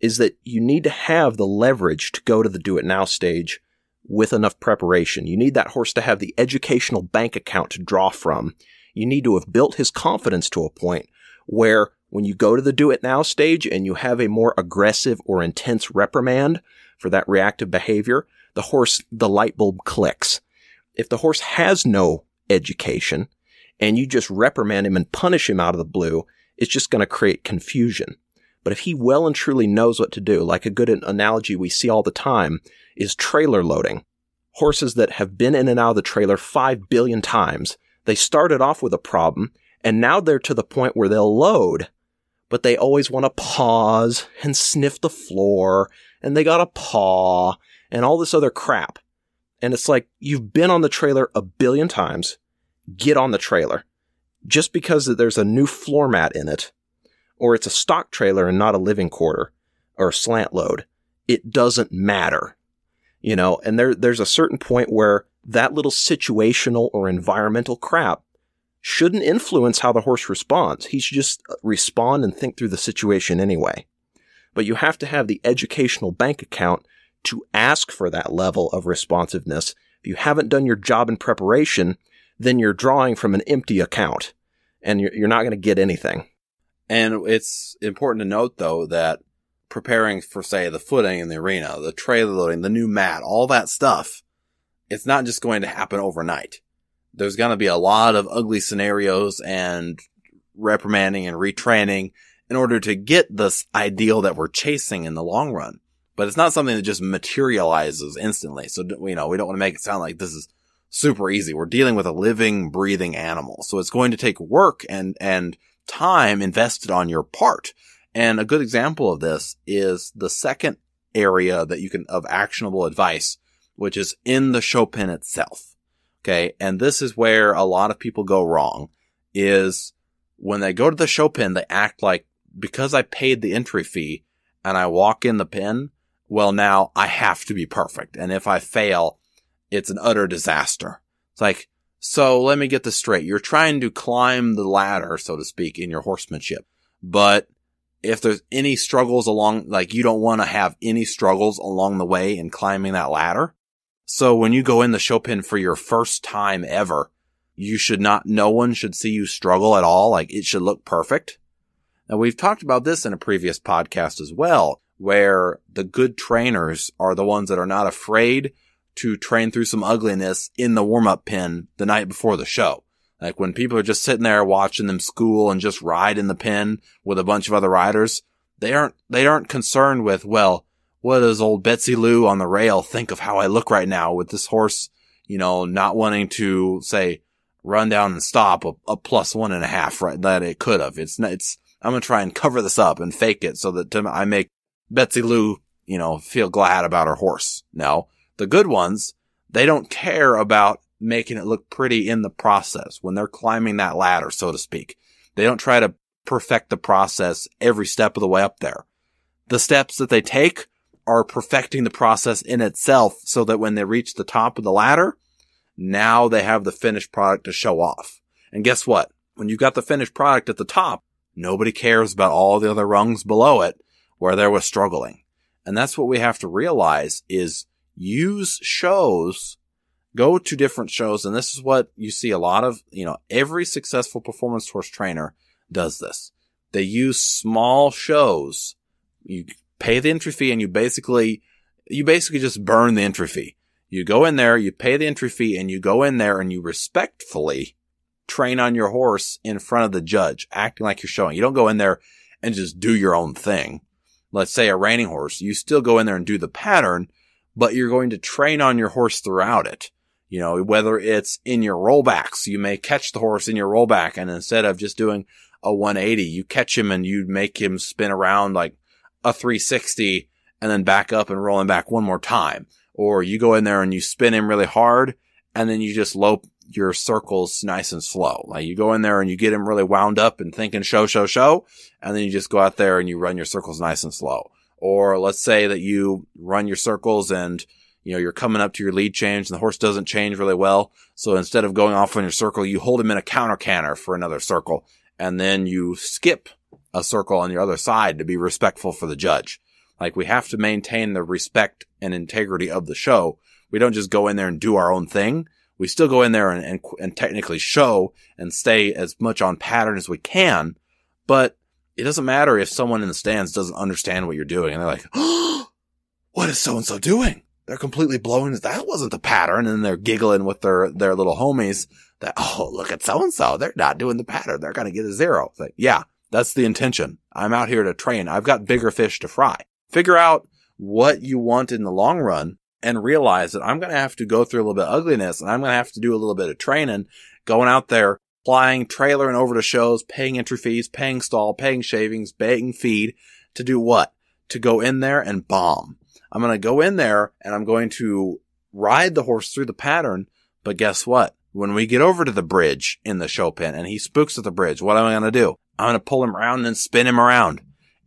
is that you need to have the leverage to go to the do it now stage with enough preparation. You need that horse to have the educational bank account to draw from. You need to have built his confidence to a point where when you go to the do it now stage and you have a more aggressive or intense reprimand, for that reactive behavior, the horse, the light bulb clicks. If the horse has no education and you just reprimand him and punish him out of the blue, it's just going to create confusion. But if he well and truly knows what to do, like a good analogy we see all the time is trailer loading. Horses that have been in and out of the trailer five billion times, they started off with a problem and now they're to the point where they'll load, but they always want to pause and sniff the floor and they got a paw and all this other crap. And it's like, you've been on the trailer a billion times. Get on the trailer. Just because there's a new floor mat in it, or it's a stock trailer and not a living quarter or a slant load, it doesn't matter. You know, and there, there's a certain point where that little situational or environmental crap shouldn't influence how the horse responds. He should just uh, respond and think through the situation anyway. But you have to have the educational bank account to ask for that level of responsiveness. If you haven't done your job in preparation, then you're drawing from an empty account and you're, you're not going to get anything. And it's important to note though that preparing for say the footing in the arena, the trailer loading, the new mat, all that stuff, it's not just going to happen overnight. There's going to be a lot of ugly scenarios and reprimanding and retraining in order to get this ideal that we're chasing in the long run. But it's not something that just materializes instantly. So, you know, we don't want to make it sound like this is super easy. We're dealing with a living, breathing animal. So it's going to take work and, and time invested on your part. And a good example of this is the second area that you can, of actionable advice, which is in the show pen itself. Okay. And this is where a lot of people go wrong is when they go to the show pen, they act like because I paid the entry fee and I walk in the pen, well, now I have to be perfect. And if I fail, it's an utter disaster. It's like, so let me get this straight. You're trying to climb the ladder, so to speak, in your horsemanship. But if there's any struggles along, like you don't want to have any struggles along the way in climbing that ladder. So when you go in the show pen for your first time ever, you should not, no one should see you struggle at all. Like it should look perfect. Now we've talked about this in a previous podcast as well, where the good trainers are the ones that are not afraid to train through some ugliness in the warm up pen the night before the show. Like when people are just sitting there watching them school and just ride in the pen with a bunch of other riders, they aren't, they aren't concerned with, well, what does old Betsy Lou on the rail think of how I look right now with this horse, you know, not wanting to say run down and stop a, a plus one and a half, right? That it could have. It's, it's, I'm going to try and cover this up and fake it so that I make Betsy Lou, you know, feel glad about her horse. No, the good ones, they don't care about making it look pretty in the process when they're climbing that ladder, so to speak. They don't try to perfect the process every step of the way up there. The steps that they take are perfecting the process in itself so that when they reach the top of the ladder, now they have the finished product to show off. And guess what? When you've got the finished product at the top, nobody cares about all the other rungs below it where there was struggling. And that's what we have to realize is use shows, go to different shows. And this is what you see a lot of, you know, every successful performance horse trainer does this. They use small shows. You pay the entry fee and you basically, you basically just burn the entry fee. You go in there, you pay the entry fee and you go in there and you respectfully train on your horse in front of the judge, acting like you're showing. You don't go in there and just do your own thing. Let's say a reining horse, you still go in there and do the pattern, but you're going to train on your horse throughout it. You know, whether it's in your rollbacks, you may catch the horse in your rollback and instead of just doing a 180, you catch him and you make him spin around like a 360 and then back up and rolling back one more time. Or you go in there and you spin him really hard and then you just lope your circles nice and slow. Like you go in there and you get him really wound up and thinking show, show, show. And then you just go out there and you run your circles nice and slow. Or let's say that you run your circles and you know, you're coming up to your lead change and the horse doesn't change really well. So instead of going off on your circle, you hold him in a counter canter for another circle and then you skip a circle on your other side to be respectful for the judge. Like we have to maintain the respect and integrity of the show. We don't just go in there and do our own thing. We still go in there and, and, and technically show and stay as much on pattern as we can, but it doesn't matter if someone in the stands doesn't understand what you're doing and they're like, oh, what is so and so doing? They're completely blowing. That wasn't the pattern. And they're giggling with their, their little homies that, oh, look at so and so. They're not doing the pattern. They're going to get a zero. Like, yeah, that's the intention. I'm out here to train. I've got bigger fish to fry. Figure out what you want in the long run and realize that I'm going to have to go through a little bit of ugliness and I'm going to have to do a little bit of training, going out there flying, trailer and over to shows, paying entry fees, paying stall, paying shavings, paying feed to do what? To go in there and bomb. I'm going to go in there and I'm going to ride the horse through the pattern. But guess what? When we get over to the bridge in the show pen and he spooks at the bridge, what am I going to do? I'm going to pull him around and spin him around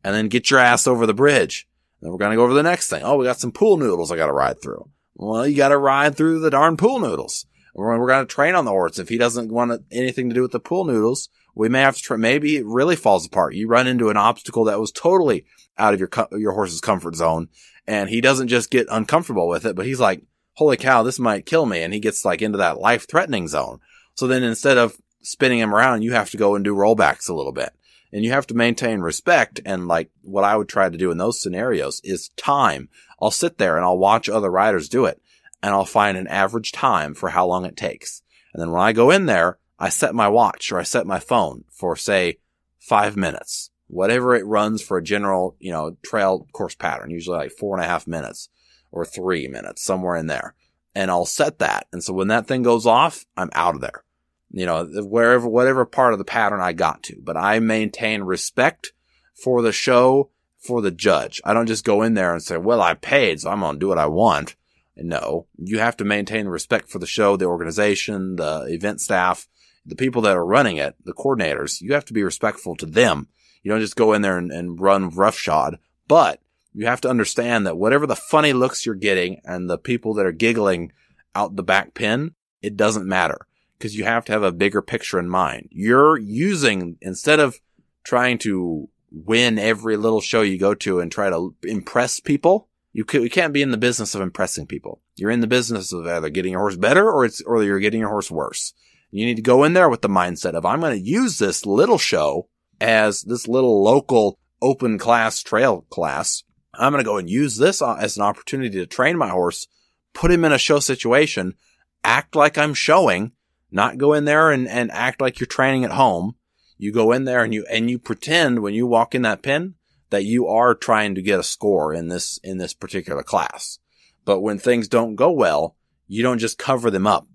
and then get your ass over the bridge. Then we're going to go over the next thing. Oh, we got some pool noodles I got to ride through. Well, you got to ride through the darn pool noodles. We're, we're going to train on the horse. If he doesn't want anything to do with the pool noodles, we may have to. Maybe it really falls apart. You run into an obstacle that was totally out of your, your horse's comfort zone and he doesn't just get uncomfortable with it, but he's like, holy cow, this might kill me. And he gets like into that life threatening zone. So then instead of spinning him around, you have to go and do rollbacks a little bit and you have to maintain respect. And like what I would try to do in those scenarios is time. I'll sit there and I'll watch other riders do it and I'll find an average time for how long it takes. And then when I go in there, I set my watch or I set my phone for say five minutes, whatever it runs for a general, you know, trail course pattern, usually like four and a half minutes or three minutes, somewhere in there. And I'll set that. And so when that thing goes off, I'm out of there you know, wherever, whatever part of the pattern I got to, but I maintain respect for the show, for the judge. I don't just go in there and say, well, I paid, so I'm going to do what I want. No, you have to maintain respect for the show, the organization, the event staff, the people that are running it, the coordinators. You have to be respectful to them. You don't just go in there and, and run roughshod, but you have to understand that whatever the funny looks you're getting and the people that are giggling out the back pin, it doesn't matter because you have to have a bigger picture in mind. You're using, instead of trying to win every little show you go to and try to impress people, you, can, you can't be in the business of impressing people. You're in the business of either getting your horse better or it's, or you're getting your horse worse. You need to go in there with the mindset of, I'm going to use this little show as this little local open class trail class. I'm going to go and use this uh, as an opportunity to train my horse, put him in a show situation, act like I'm showing, not go in there and, and act like you're training at home. You go in there and you, and you pretend when you walk in that pen that you are trying to get a score in this, in this particular class. But when things don't go well, you don't just cover them up.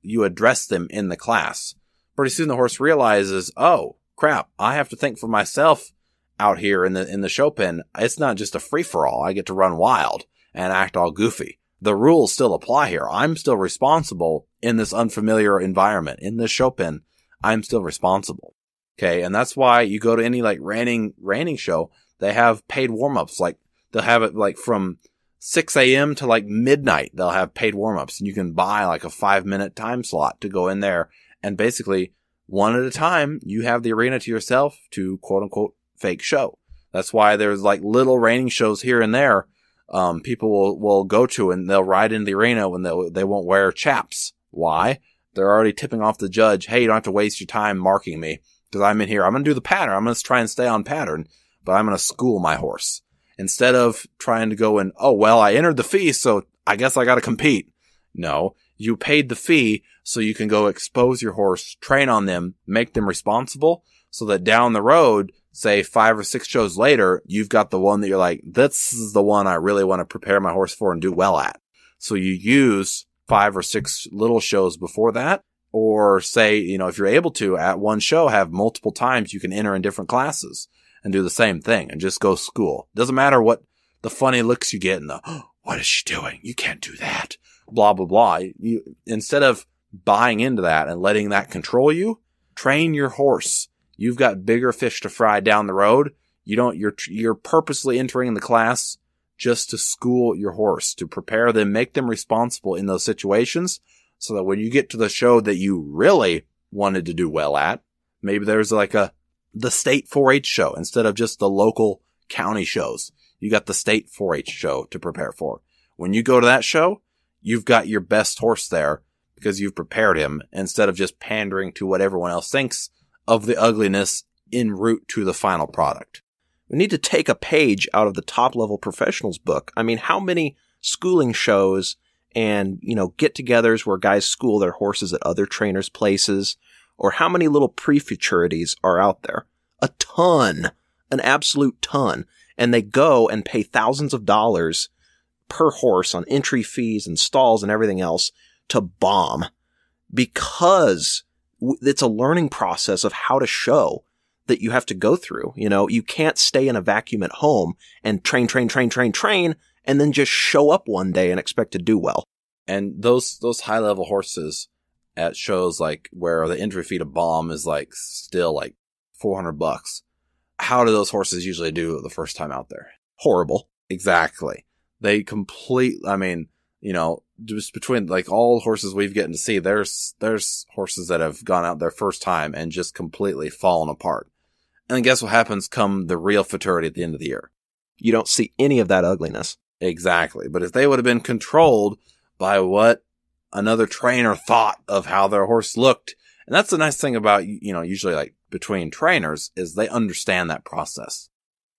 You address them in the class. Pretty soon the horse realizes, oh crap, I have to think for myself out here in the, in the show pen. It's not just a free for all. I get to run wild and act all goofy the rules still apply here. I'm still responsible in this unfamiliar environment. In this show pen, I'm still responsible. Okay. And that's why you go to any like reining, reining show, they have paid warm ups. Like they'll have it like from 6 a.m. to like midnight. They'll have paid warm ups and you can buy like a five minute time slot to go in there and basically one at a time, you have the arena to yourself to quote unquote fake show. That's why there's like little reining shows here and there um, people will, will go to and they'll ride in the arena when they, they won't wear chaps. Why? They're already tipping off the judge. Hey, you don't have to waste your time marking me because I'm in here. I'm going to do the pattern. I'm going to try and stay on pattern, but I'm going to school my horse instead of trying to go and, oh, well, I entered the fee. So I guess I got to compete. No, you paid the fee so you can go expose your horse, train on them, make them responsible so that down the road, say five or six shows later, you've got the one that you're like, this is the one I really want to prepare my horse for and do well at. So you use five or six little shows before that. Or say, you know, if you're able to at one show have multiple times you can enter in different classes and do the same thing and just go school. Doesn't matter what the funny looks you get and the, oh, what is she doing? You can't do that. Blah, blah, blah. You, instead of buying into that and letting that control you, train your horse You've got bigger fish to fry down the road. You don't, you're, you're purposely entering the class just to school your horse, to prepare them, make them responsible in those situations so that when you get to the show that you really wanted to do well at, maybe there's like a, the state 4-H show instead of just the local county shows. You got the state 4-H show to prepare for. When you go to that show, you've got your best horse there because you've prepared him instead of just pandering to what everyone else thinks of the ugliness en route to the final product. We need to take a page out of the top level professionals book. I mean, how many schooling shows and, you know, get togethers where guys school their horses at other trainers' places, or how many little prefuturities are out there? A ton, an absolute ton. And they go and pay thousands of dollars per horse on entry fees and stalls and everything else to bomb because it's a learning process of how to show that you have to go through. You know, you can't stay in a vacuum at home and train, train, train, train, train, and then just show up one day and expect to do well. And those, those high level horses at shows like where the entry fee to bomb is like still like 400 bucks. How do those horses usually do the first time out there? Horrible. Exactly. They complete, I mean, you know, just between like all horses we've gotten to see, there's, there's horses that have gone out their first time and just completely fallen apart. And guess what happens come the real futurity at the end of the year? You don't see any of that ugliness. Exactly. But if they would have been controlled by what another trainer thought of how their horse looked, and that's the nice thing about, you know, usually like between trainers is they understand that process.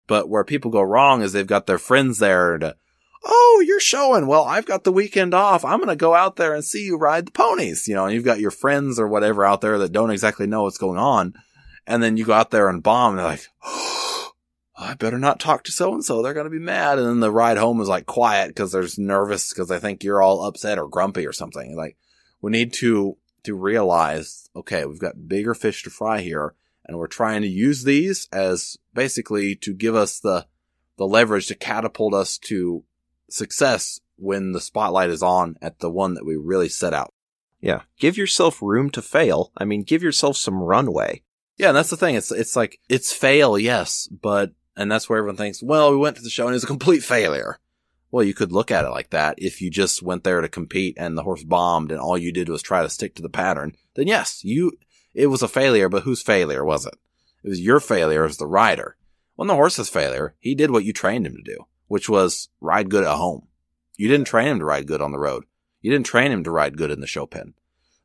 But where people go wrong is they've got their friends there to, oh, you're showing. Well, I've got the weekend off. I'm going to go out there and see you ride the ponies. You know, and you've got your friends or whatever out there that don't exactly know what's going on. And then you go out there and bomb and they're like, oh, oh, I better not talk to so and so. They're going to be mad. And then the ride home is like quiet because they're nervous because they think you're all upset or grumpy or something. Like we need to, to realize, okay, we've got bigger fish to fry here and we're trying to use these as basically to give us the, the leverage to catapult us to success when the spotlight is on at the one that we really set out. Yeah. Give yourself room to fail. I mean, give yourself some runway. Yeah, and that's the thing. It's it's like it's fail, yes, but and that's where everyone thinks, well, we went to the show and it was a complete failure. Well, you could look at it like that. If you just went there to compete and the horse bombed and all you did was try to stick to the pattern, then yes, you it was a failure, but whose failure was it? It was your failure as the rider. When the horse's failure, he did what you trained him to do, which was ride good at home. You didn't train him to ride good on the road. You didn't train him to ride good in the show pen.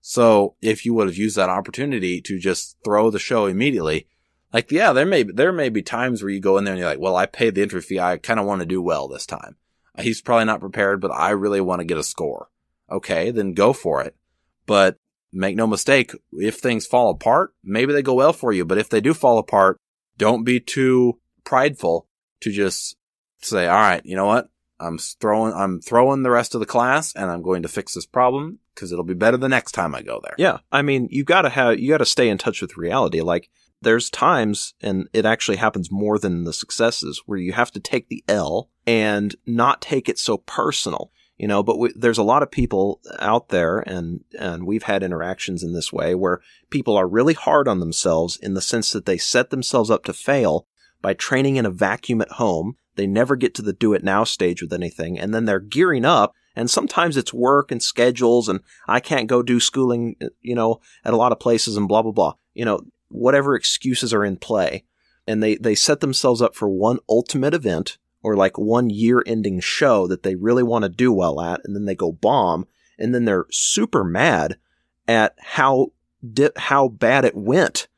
So if you would have used that opportunity to just throw the show immediately, like, yeah, there may, there may be times where you go in there and you're like, well, I paid the entry fee. I kind of want to do well this time. He's probably not prepared, but I really want to get a score. Okay, then go for it. But make no mistake, if things fall apart, maybe they go well for you. But if they do fall apart, don't be too prideful to just say, all right, you know what? I'm throwing, I'm throwing the rest of the class and I'm going to fix this problem because it'll be better the next time I go there. Yeah. I mean, you gotta have, you gotta stay in touch with reality. Like, there's times, and it actually happens more than the successes, where you have to take the L and not take it so personal. You know, but we, there's a lot of people out there, and and we've had interactions in this way where people are really hard on themselves in the sense that they set themselves up to fail by training in a vacuum at home. They never get to the do it now stage with anything, and then they're gearing up and sometimes it's work and schedules and I can't go do schooling, you know, at a lot of places and blah, blah, blah. You know, whatever excuses are in play. And they, they set themselves up for one ultimate event or like one year ending show that they really want to do well at. And then they go bomb. And then they're super mad at how, di- how bad it went.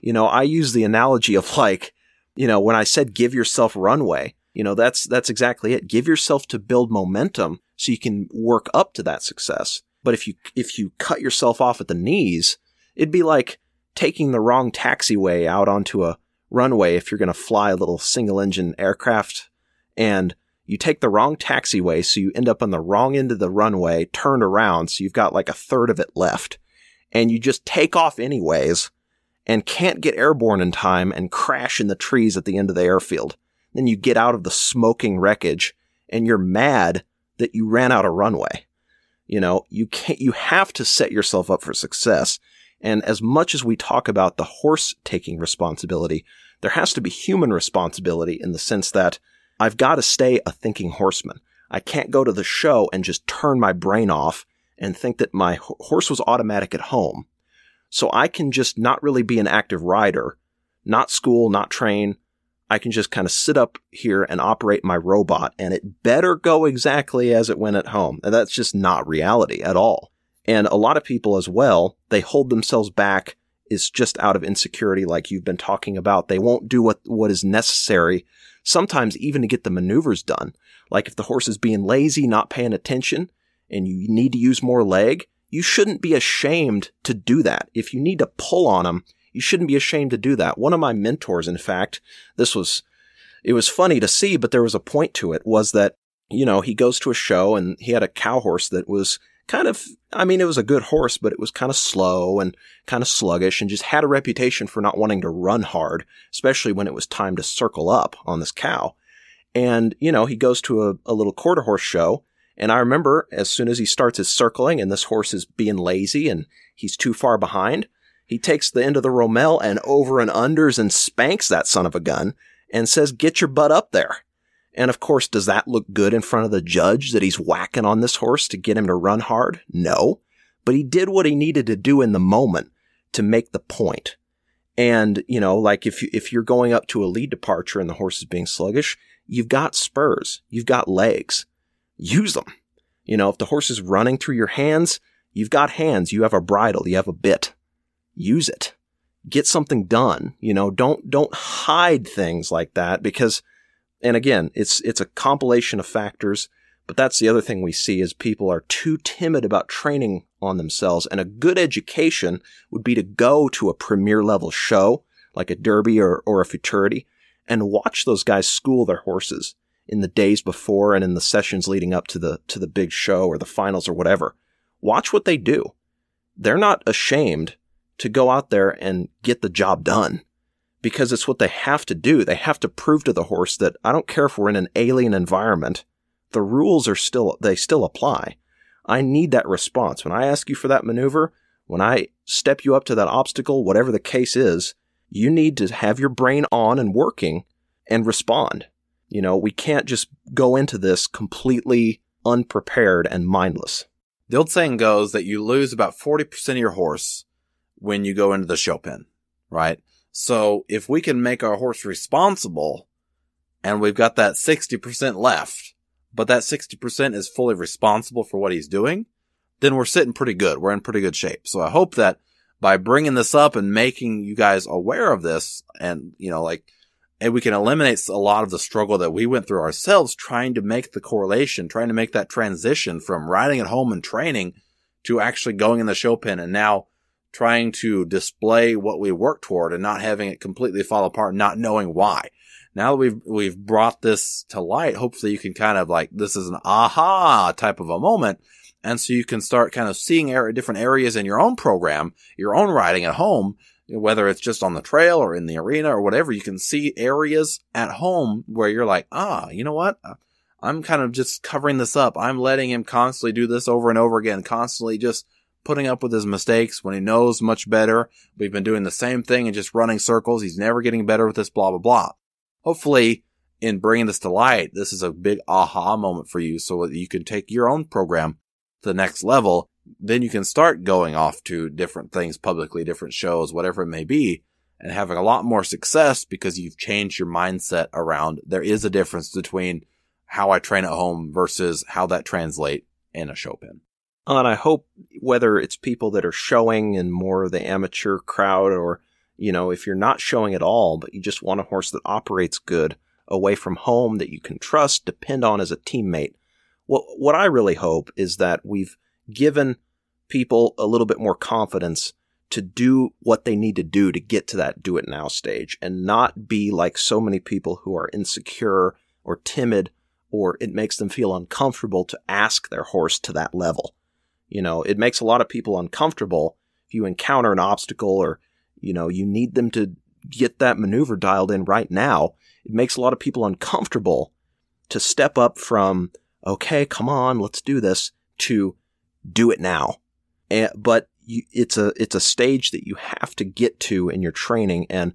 You know, I use the analogy of like, you know, when I said give yourself runway, you know, that's, that's exactly it. Give yourself to build momentum so you can work up to that success. But if you, if you cut yourself off at the knees, it'd be like, taking the wrong taxiway out onto a runway if you're going to fly a little single engine aircraft and you take the wrong taxiway. So you end up on the wrong end of the runway, turned around. So you've got like a third of it left and you just take off anyways and can't get airborne in time and crash in the trees at the end of the airfield. Then you get out of the smoking wreckage and you're mad that you ran out of runway. You know, you can't, you have to set yourself up for success. And as much as we talk about the horse taking responsibility, there has to be human responsibility in the sense that I've got to stay a thinking horseman. I can't go to the show and just turn my brain off and think that my horse was automatic at home. So I can just not really be an active rider, not school, not train. I can just kind of sit up here and operate my robot and it better go exactly as it went at home. And that's just not reality at all. And a lot of people as well, they hold themselves back is just out of insecurity, like you've been talking about. They won't do what, what is necessary, sometimes even to get the maneuvers done. Like if the horse is being lazy, not paying attention, and you need to use more leg, you shouldn't be ashamed to do that. If you need to pull on them, you shouldn't be ashamed to do that. One of my mentors, in fact, this was, it was funny to see, but there was a point to it, was that, you know, he goes to a show and he had a cow horse that was kind of, I mean, it was a good horse, but it was kind of slow and kind of sluggish and just had a reputation for not wanting to run hard, especially when it was time to circle up on this cow. And, you know, he goes to a, a little quarter horse show. And I remember as soon as he starts his circling and this horse is being lazy and he's too far behind, He takes the end of the Romal and over and unders and spanks that son of a gun and says, get your butt up there. And of course, does that look good in front of the judge that he's whacking on this horse to get him to run hard? No. But he did what he needed to do in the moment to make the point. And, you know, like if you, if you're going up to a lead departure and the horse is being sluggish, you've got spurs, you've got legs. Use them. You know, if the horse is running through your hands, you've got hands, you have a bridle, you have a bit. Use it. Get something done. You know, don't, don't hide things like that because, and again, it's, it's a compilation of factors, but that's the other thing we see is people are too timid about training on themselves. And a good education would be to go to a premier level show like a derby or, or a futurity and watch those guys school their horses in the days before and in the sessions leading up to the, to the big show or the finals or whatever. Watch what they do. They're not ashamed to go out there and get the job done because it's what they have to do. They have to prove to the horse that I don't care if we're in an alien environment. The rules are still, they still apply. I need that response. When I ask you for that maneuver, when I step you up to that obstacle, whatever the case is, you need to have your brain on and working and respond. You know, we can't just go into this completely unprepared and mindless. The old saying goes that you lose about 40% of your horse when you go into the show pen, right? So if we can make our horse responsible and we've got that 60% left, but that 60% is fully responsible for what he's doing, then we're sitting pretty good. We're in pretty good shape. So I hope that by bringing this up and making you guys aware of this and, you know, like, and we can eliminate a lot of the struggle that we went through ourselves trying to make the correlation, trying to make that transition from riding at home and training to actually going in the show pen and now trying to display what we work toward and not having it completely fall apart, not knowing why now that we've, we've brought this to light, hopefully you can kind of like, this is an aha type of a moment. And so you can start kind of seeing different areas in your own program, your own riding at home, whether it's just on the trail or in the arena or whatever, you can see areas at home where you're like, ah, you know what? I'm kind of just covering this up. I'm letting him constantly do this over and over again, constantly just putting up with his mistakes when he knows much better. We've been doing the same thing and just running circles. He's never getting better with this, blah, blah, blah hopefully in bringing this to light, this is a big aha moment for you so that you can take your own program to the next level. Then you can start going off to different things publicly, different shows, whatever it may be, and having a lot more success because you've changed your mindset around there is a difference between how I train at home versus how that translate in a show. And I hope whether it's people that are showing and more of the amateur crowd or you know, if you're not showing at all, but you just want a horse that operates good away from home that you can trust, depend on as a teammate. What, what I really hope is that we've given people a little bit more confidence to do what they need to do to get to that do it now stage and not be like so many people who are insecure or timid or it makes them feel uncomfortable to ask their horse to that level. You know, it makes a lot of people uncomfortable if you encounter an obstacle or you know, you need them to get that maneuver dialed in right now. It makes a lot of people uncomfortable to step up from, okay, come on, let's do this to do it now. And, but you, it's a, it's a stage that you have to get to in your training. And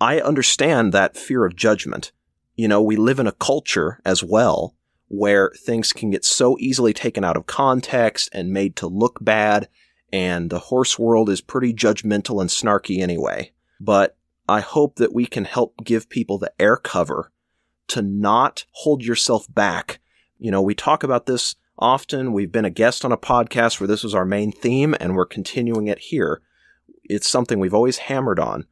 I understand that fear of judgment. You know, we live in a culture as well where things can get so easily taken out of context and made to look bad and the horse world is pretty judgmental and snarky anyway. But I hope that we can help give people the air cover to not hold yourself back. You know, we talk about this often. We've been a guest on a podcast where this was our main theme and we're continuing it here. It's something we've always hammered on.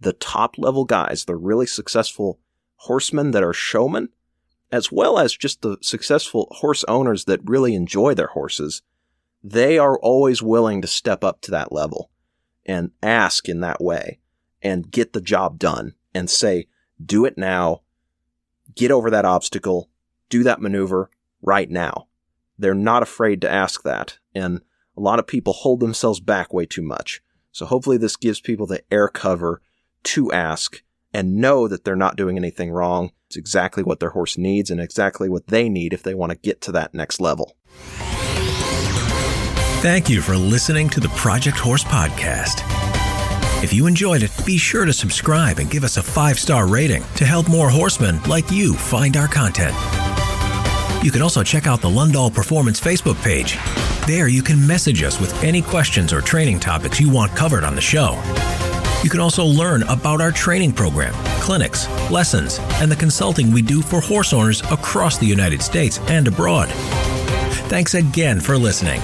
The top level guys, the really successful horsemen that are showmen, as well as just the successful horse owners that really enjoy their horses, they are always willing to step up to that level and ask in that way and get the job done and say, do it now, get over that obstacle, do that maneuver right now. They're not afraid to ask that. And a lot of people hold themselves back way too much. So hopefully this gives people the air cover to ask and know that they're not doing anything wrong. It's exactly what their horse needs and exactly what they need if they want to get to that next level. Thank you for listening to the Project Horse Podcast. If you enjoyed it, be sure to subscribe and give us a five star rating to help more horsemen like you find our content. You can also check out the Lundahl Performance Facebook page. There, you can message us with any questions or training topics you want covered on the show. You can also learn about our training program, clinics, lessons, and the consulting we do for horse owners across the United States and abroad. Thanks again for listening.